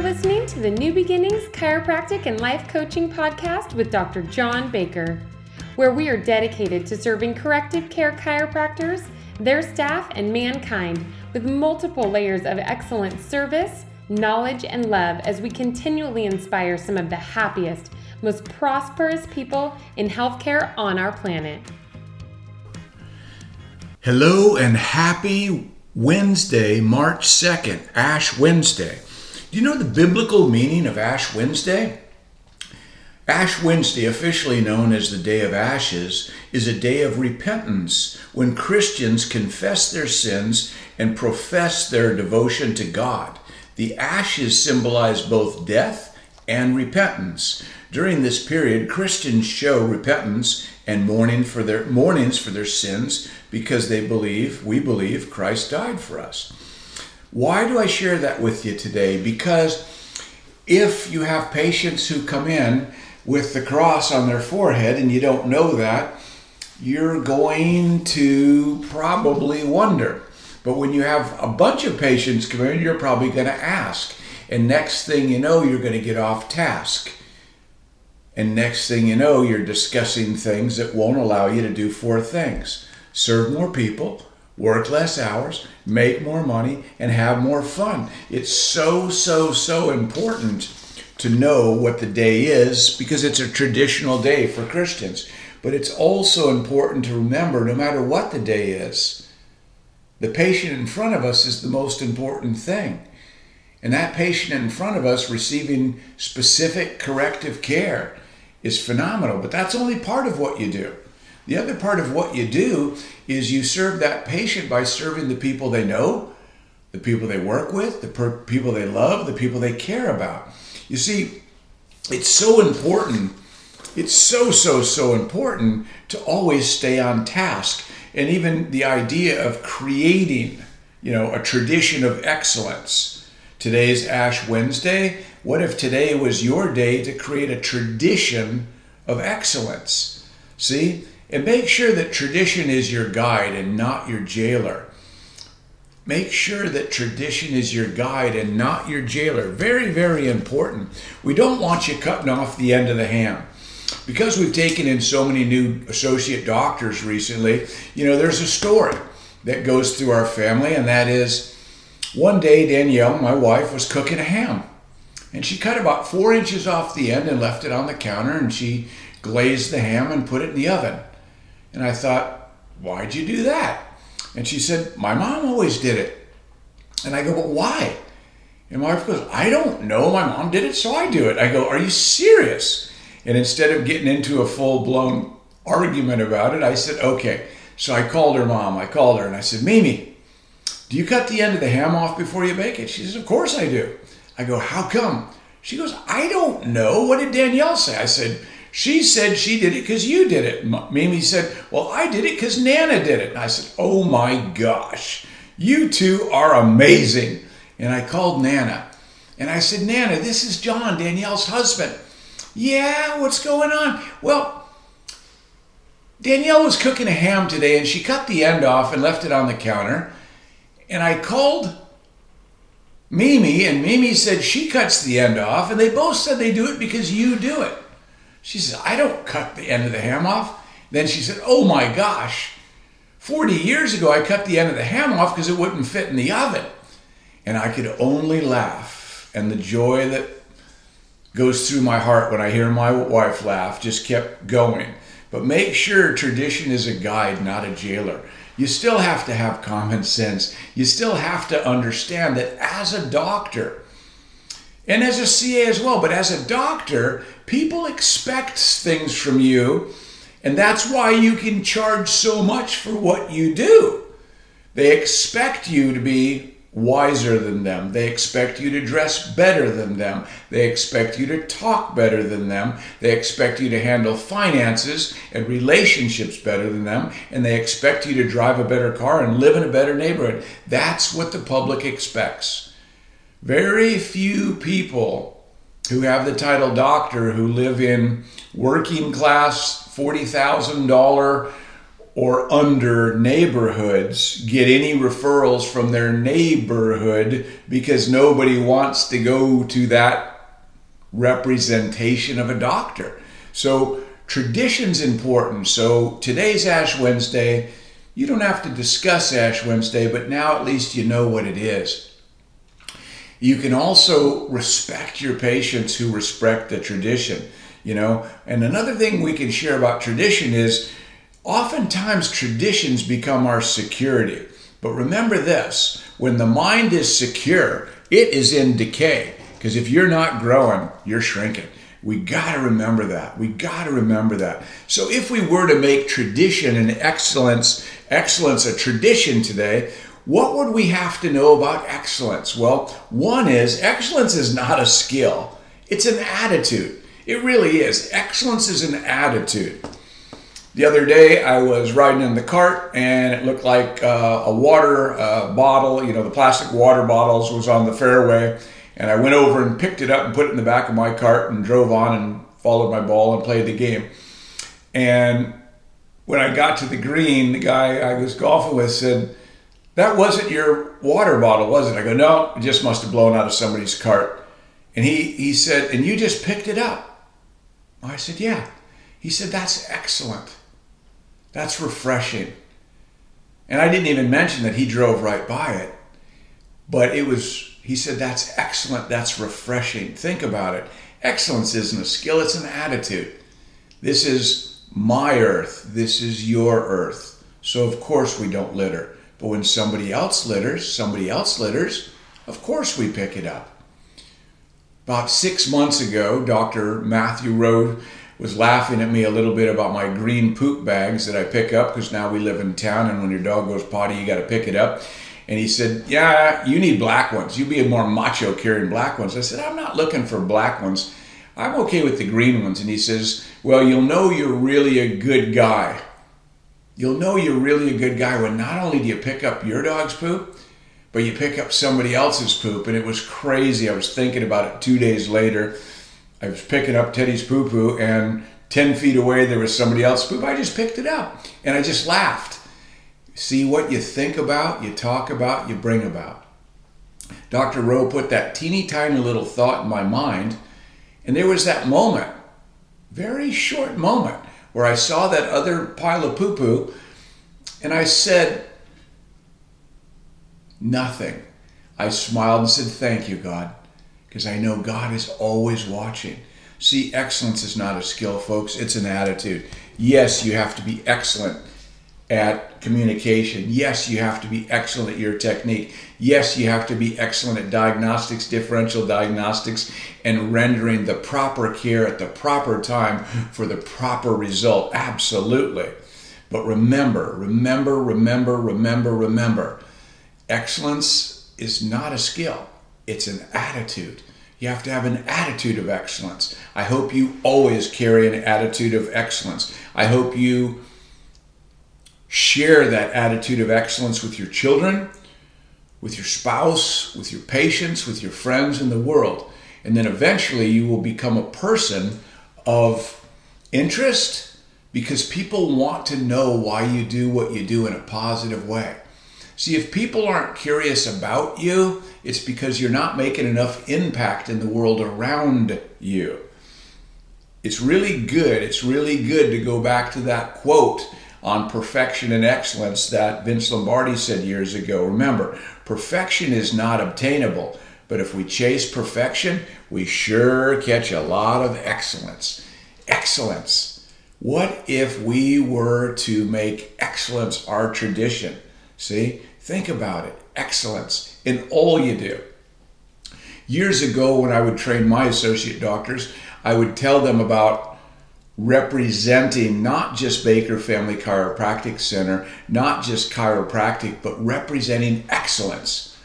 are listening to the New Beginnings Chiropractic and Life Coaching Podcast with Dr. John Baker, where we are dedicated to serving corrective care chiropractors, their staff, and mankind with multiple layers of excellent service, knowledge, and love as we continually inspire some of the happiest, most prosperous people in healthcare on our planet. Hello and happy Wednesday, March 2nd, Ash Wednesday. Do you know the biblical meaning of Ash Wednesday? Ash Wednesday, officially known as the Day of Ashes, is a day of repentance when Christians confess their sins and profess their devotion to God. The ashes symbolize both death and repentance. During this period, Christians show repentance and mourning for their mournings for their sins because they believe, we believe Christ died for us. Why do I share that with you today? Because if you have patients who come in with the cross on their forehead and you don't know that, you're going to probably wonder. But when you have a bunch of patients come in, you're probably going to ask. And next thing you know, you're going to get off task. And next thing you know, you're discussing things that won't allow you to do four things serve more people, work less hours, make more money, and have more fun. It's so, so, so important to know what the day is because it's a traditional day for Christians. But it's also important to remember no matter what the day is, the patient in front of us is the most important thing. And that patient in front of us receiving specific corrective care is phenomenal, but that's only part of what you do. The other part of what you do is you serve that patient by serving the people they know, the people they work with, the per- people they love, the people they care about. You see, it's so important. It's so, so, so important to always stay on task. And even the idea of creating, you know, a tradition of excellence. Today's Ash Wednesday. What if today was your day to create a tradition of excellence? See, and make sure that tradition is your guide and not your jailer. Make sure that tradition is your guide and not your jailer. Very, very important. We don't want you cutting off the end of the ham. Because we've taken in so many new associate doctors recently, you know, there's a story that goes through our family, and that is one day Danielle, my wife, was cooking a ham. And she cut about four inches off the end and left it on the counter, and she glazed the ham and put it in the oven. And I thought, why'd you do that? And she said, my mom always did it. And I go, but why? And my wife goes, I don't know. My mom did it, so I do it. I go, are you serious? And instead of getting into a full blown argument about it, I said, okay. So I called her mom. I called her and I said, Mimi, do you cut the end of the ham off before you bake it? She says, of course I do. I go, how come? She goes, I don't know. What did Danielle say? I said, she said she did it because you did it. Mimi said, Well, I did it because Nana did it. And I said, Oh my gosh, you two are amazing. And I called Nana and I said, Nana, this is John, Danielle's husband. Yeah, what's going on? Well, Danielle was cooking a ham today and she cut the end off and left it on the counter. And I called Mimi, and Mimi said she cuts the end off, and they both said they do it because you do it. She says, I don't cut the end of the ham off. Then she said, Oh my gosh, 40 years ago I cut the end of the ham off because it wouldn't fit in the oven. And I could only laugh. And the joy that goes through my heart when I hear my wife laugh just kept going. But make sure tradition is a guide, not a jailer. You still have to have common sense. You still have to understand that as a doctor, and as a CA as well, but as a doctor, people expect things from you, and that's why you can charge so much for what you do. They expect you to be wiser than them. They expect you to dress better than them. They expect you to talk better than them. They expect you to handle finances and relationships better than them. And they expect you to drive a better car and live in a better neighborhood. That's what the public expects. Very few people who have the title doctor who live in working class $40,000 or under neighborhoods get any referrals from their neighborhood because nobody wants to go to that representation of a doctor. So tradition's important. So today's Ash Wednesday. You don't have to discuss Ash Wednesday, but now at least you know what it is. You can also respect your patients who respect the tradition, you know. And another thing we can share about tradition is oftentimes traditions become our security. But remember this when the mind is secure, it is in decay. Because if you're not growing, you're shrinking. We got to remember that. We got to remember that. So if we were to make tradition and excellence, excellence a tradition today, what would we have to know about excellence? Well, one is excellence is not a skill. It's an attitude. It really is. Excellence is an attitude. The other day, I was riding in the cart and it looked like uh, a water uh, bottle, you know, the plastic water bottles was on the fairway. And I went over and picked it up and put it in the back of my cart and drove on and followed my ball and played the game. And when I got to the green, the guy I was golfing with said, That wasn't your water bottle, was it? I go, No, it just must have blown out of somebody's cart. And he, he said, And you just picked it up? I said, Yeah. He said, That's excellent. That's refreshing. And I didn't even mention that he drove right by it. But it was, he said, that's excellent. That's refreshing. Think about it. Excellence isn't a skill, it's an attitude. This is my earth. This is your earth. So, of course, we don't litter. But when somebody else litters, somebody else litters, of course we pick it up. About six months ago, Dr. Matthew Rowe was laughing at me a little bit about my green poop bags that I pick up because now we live in town and when your dog goes potty, you got to pick it up. And he said, Yeah, you need black ones. You'd be a more macho carrying black ones. I said, I'm not looking for black ones. I'm okay with the green ones. And he says, Well, you'll know you're really a good guy. You'll know you're really a good guy when not only do you pick up your dog's poop, but you pick up somebody else's poop. And it was crazy. I was thinking about it two days later I was picking up Teddy's poo poo, and 10 feet away there was somebody else's poop. I just picked it up and I just laughed. See what you think about, you talk about, you bring about. Dr. Rowe put that teeny tiny little thought in my mind, and there was that moment, very short moment, where I saw that other pile of poo poo, and I said, Nothing. I smiled and said, Thank you, God because I know God is always watching. See, excellence is not a skill, folks, it's an attitude. Yes, you have to be excellent at communication. Yes, you have to be excellent at your technique. Yes, you have to be excellent at diagnostics, differential diagnostics, and rendering the proper care at the proper time for the proper result. Absolutely. But remember, remember, remember, remember, remember excellence is not a skill. It's an attitude. You have to have an attitude of excellence. I hope you always carry an attitude of excellence. I hope you share that attitude of excellence with your children, with your spouse, with your patients, with your friends in the world. And then eventually you will become a person of interest because people want to know why you do what you do in a positive way. See, if people aren't curious about you, it's because you're not making enough impact in the world around you. It's really good. It's really good to go back to that quote on perfection and excellence that Vince Lombardi said years ago. Remember, perfection is not obtainable, but if we chase perfection, we sure catch a lot of excellence. Excellence. What if we were to make excellence our tradition? See, Think about it excellence in all you do. Years ago, when I would train my associate doctors, I would tell them about representing not just Baker Family Chiropractic Center, not just chiropractic, but representing excellence.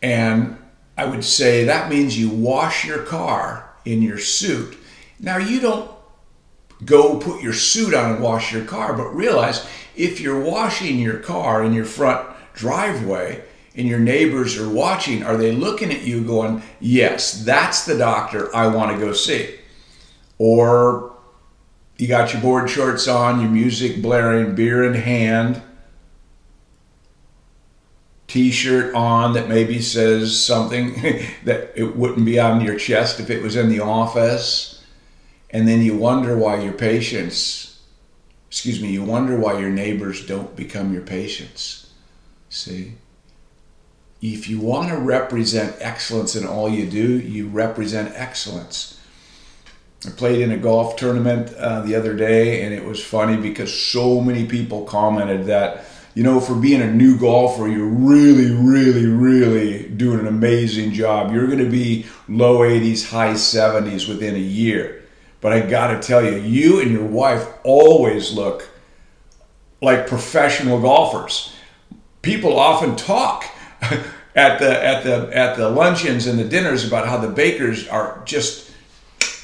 And I would say that means you wash your car in your suit. Now, you don't go put your suit on and wash your car, but realize if you're washing your car in your front driveway and your neighbors are watching, are they looking at you going, Yes, that's the doctor I want to go see? Or you got your board shorts on, your music blaring, beer in hand, t-shirt on that maybe says something that it wouldn't be on your chest if it was in the office. And then you wonder why your patients, excuse me, you wonder why your neighbors don't become your patients. See? If you want to represent excellence in all you do, you represent excellence I played in a golf tournament uh, the other day, and it was funny because so many people commented that, you know, for being a new golfer, you're really, really, really doing an amazing job. You're going to be low 80s, high 70s within a year. But I got to tell you, you and your wife always look like professional golfers. People often talk at the at the at the luncheons and the dinners about how the Bakers are just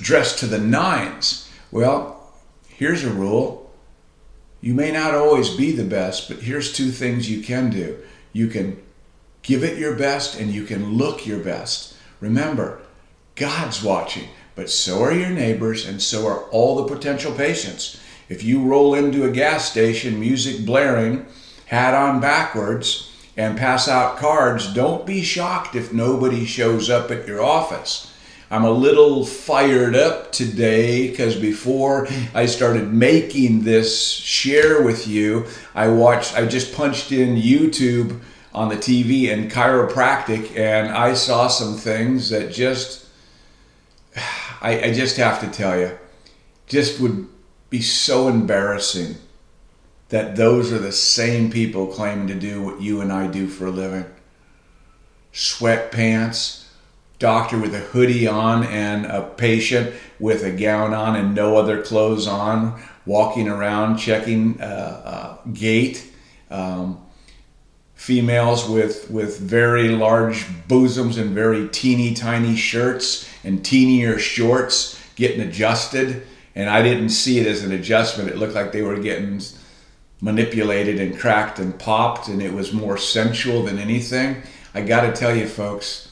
dressed to the nines. Well, here's a rule. You may not always be the best, but here's two things you can do. You can give it your best and you can look your best. Remember, God's watching, but so are your neighbors and so are all the potential patients. If you roll into a gas station, music blaring, hat on backwards, and pass out cards, don't be shocked if nobody shows up at your office. I'm a little fired up today because before I started making this share with you, I watched, I just punched in YouTube on the TV and chiropractic, and I saw some things that just, I, I just have to tell you, just would be so embarrassing that those are the same people claiming to do what you and I do for a living. Sweatpants doctor with a hoodie on and a patient with a gown on and no other clothes on, walking around checking uh, uh, gait. Um, females with with very large bosoms and very teeny tiny shirts and teenier shorts getting adjusted. And I didn't see it as an adjustment. It looked like they were getting manipulated and cracked and popped and it was more sensual than anything. I got to tell you folks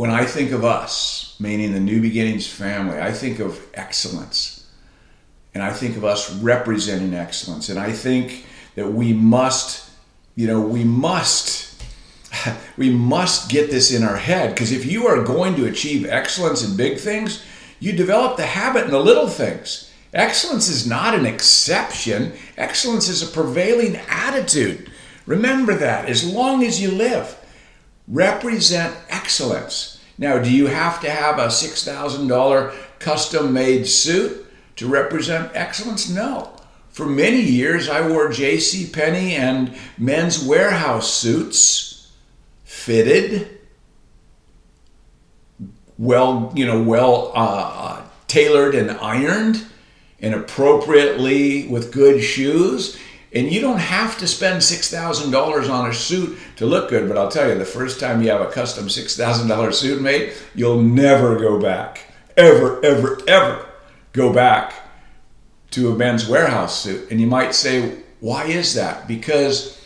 when I think of us, meaning the New Beginnings family, I think of excellence. And I think of us representing excellence. And I think that we must, you know, we must, we must get this in our head. Because if you are going to achieve excellence in big things, you develop the habit in the little things. Excellence is not an exception, excellence is a prevailing attitude. Remember that as long as you live represent excellence. Now, do you have to have a $6,000 custom made suit to represent excellence? No. For many years, I wore J.C. Penney and Men's Wearhouse suits, fitted, well, you know, well uh, uh tailored and ironed, and appropriately with good shoes. And you don't have to spend $6,000 on a suit to look good, but I'll tell you, the first time you have a custom $6,000 suit made, you'll never go back. Ever, ever, ever go back to a Men's Wearhouse suit. And you might say, why is that? Because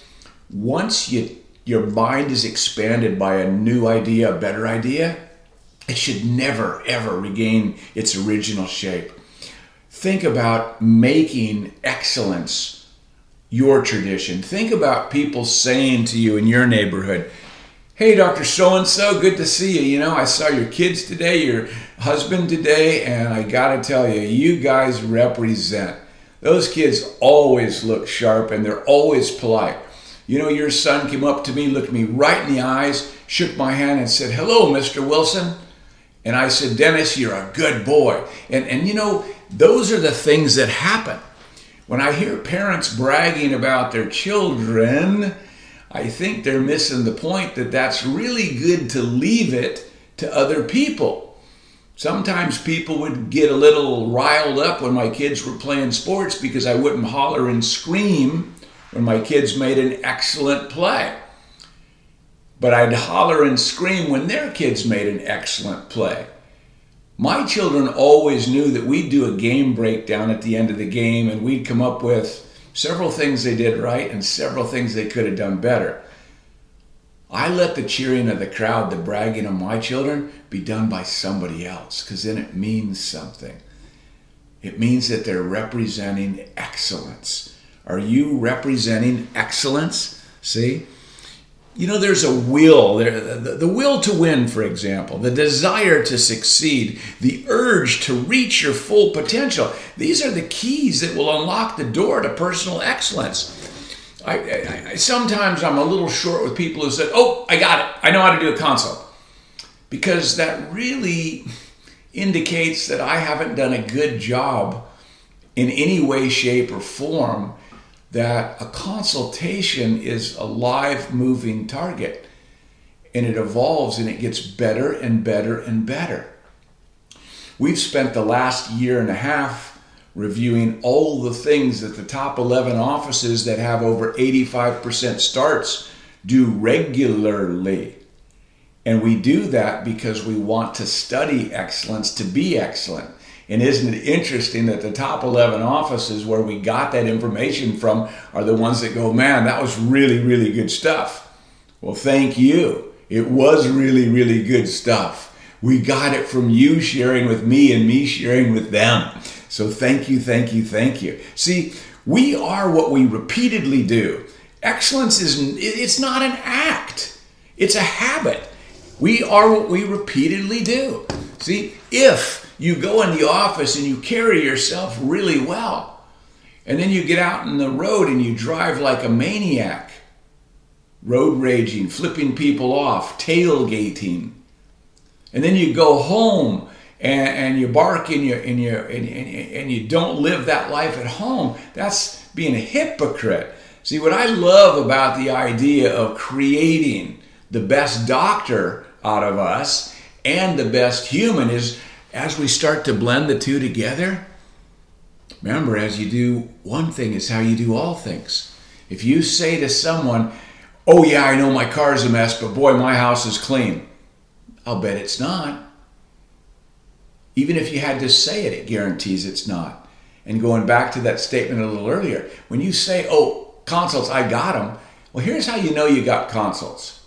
once you, your mind is expanded by a new idea, a better idea, it should never, ever regain its original shape. Think about making excellence your tradition. Think about people saying to you in your neighborhood, Hey, Dr. So and so, good to see you. You know, I saw your kids today, your husband today, and I got to tell you, you guys represent. Those kids always look sharp and they're always polite. You know, your son came up to me, looked me right in the eyes, shook my hand, and said, Hello, Mr. Wilson. And I said, Dennis, you're a good boy. And, and you know, those are the things that happen. When I hear parents bragging about their children, I think they're missing the point that that's really good to leave it to other people. Sometimes people would get a little riled up when my kids were playing sports because I wouldn't holler and scream when my kids made an excellent play. But I'd holler and scream when their kids made an excellent play. My children always knew that we'd do a game breakdown at the end of the game and we'd come up with several things they did right and several things they could have done better. I let the cheering of the crowd, the bragging of my children, be done by somebody else because then it means something. It means that they're representing excellence. Are you representing excellence? See? You know, there's a will, the, the will to win, for example, the desire to succeed, the urge to reach your full potential. These are the keys that will unlock the door to personal excellence. I, I, I, sometimes I'm a little short with people who said, "Oh, I got it. I know how to do a consult," because that really indicates that I haven't done a good job in any way, shape, or form that a consultation is a live moving target and it evolves and it gets better and better and better. We've spent the last year and a half reviewing all the things that the top 11 offices that have over 85% starts do regularly. And we do that because we want to study excellence to be excellent. And isn't it interesting that the top 11 offices where we got that information from are the ones that go, man, that was really, really good stuff. Well, thank you. It was really, really good stuff. We got it from you sharing with me and me sharing with them. So thank you, thank you, thank you. See, we are what we repeatedly do. Excellence is it's not an act. It's a habit. We are what we repeatedly do. See, if you go in the office and you carry yourself really well. And then you get out in the road and you drive like a maniac, road raging, flipping people off, tailgating. And then you go home and, and you bark and you, and, you, and, and, and you don't live that life at home. That's being a hypocrite. See, what I love about the idea of creating the best doctor out of us and the best human is as we start to blend the two together, remember, as you do one thing is how you do all things. If you say to someone, Oh, yeah, I know my car's a mess, but boy, my house is clean, I'll bet it's not. Even if you had to say it, it guarantees it's not. And going back to that statement a little earlier, when you say, Oh, consults, I got them, well, here's how you know you got consults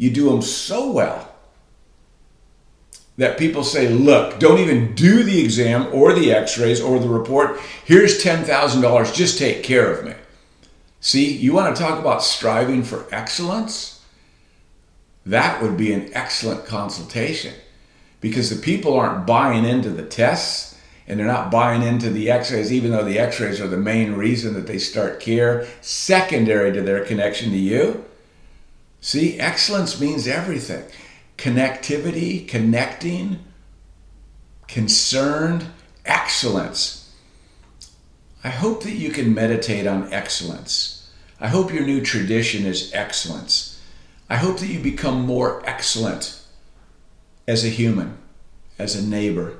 you do them so well that people say, look, don't even do the exam or the x rays or the report. Here's $10,000, just take care of me. See, you want to talk about striving for excellence? That would be an excellent consultation because the people aren't buying into the tests and they're not buying into the x rays, even though the x rays are the main reason that they start care, secondary to their connection to you. See, excellence means everything connectivity, connecting, concerned, excellence. I hope that you can meditate on excellence. I hope your new tradition is excellence. I hope that you become more excellent as a human, as a neighbor,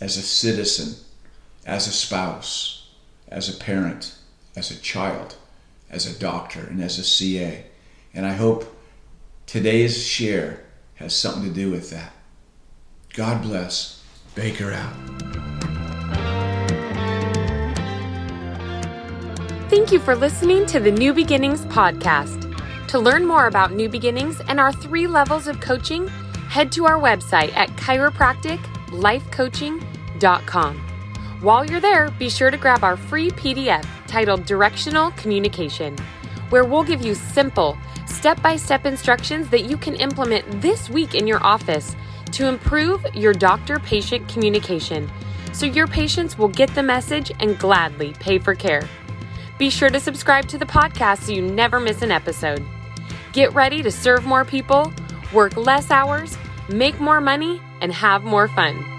as a citizen, as a spouse, as a parent, as a child, as a doctor, and as a CA. And I hope today's share has something to do with that. God bless. Baker out. Thank you for listening to the New Beginnings podcast. To learn more about New Beginnings and our three levels of coaching, head to our website at chiropracticlifecoaching.com. While you're there, be sure to grab our free PDF titled Directional Communication, where we'll give you simple, step by step instructions that you can implement this week in your office to improve your doctor patient communication so your patients will get the message and gladly pay for care. Be sure to subscribe to the podcast so you never miss an episode. Get ready to serve more people, work less hours, make more money, and have more fun.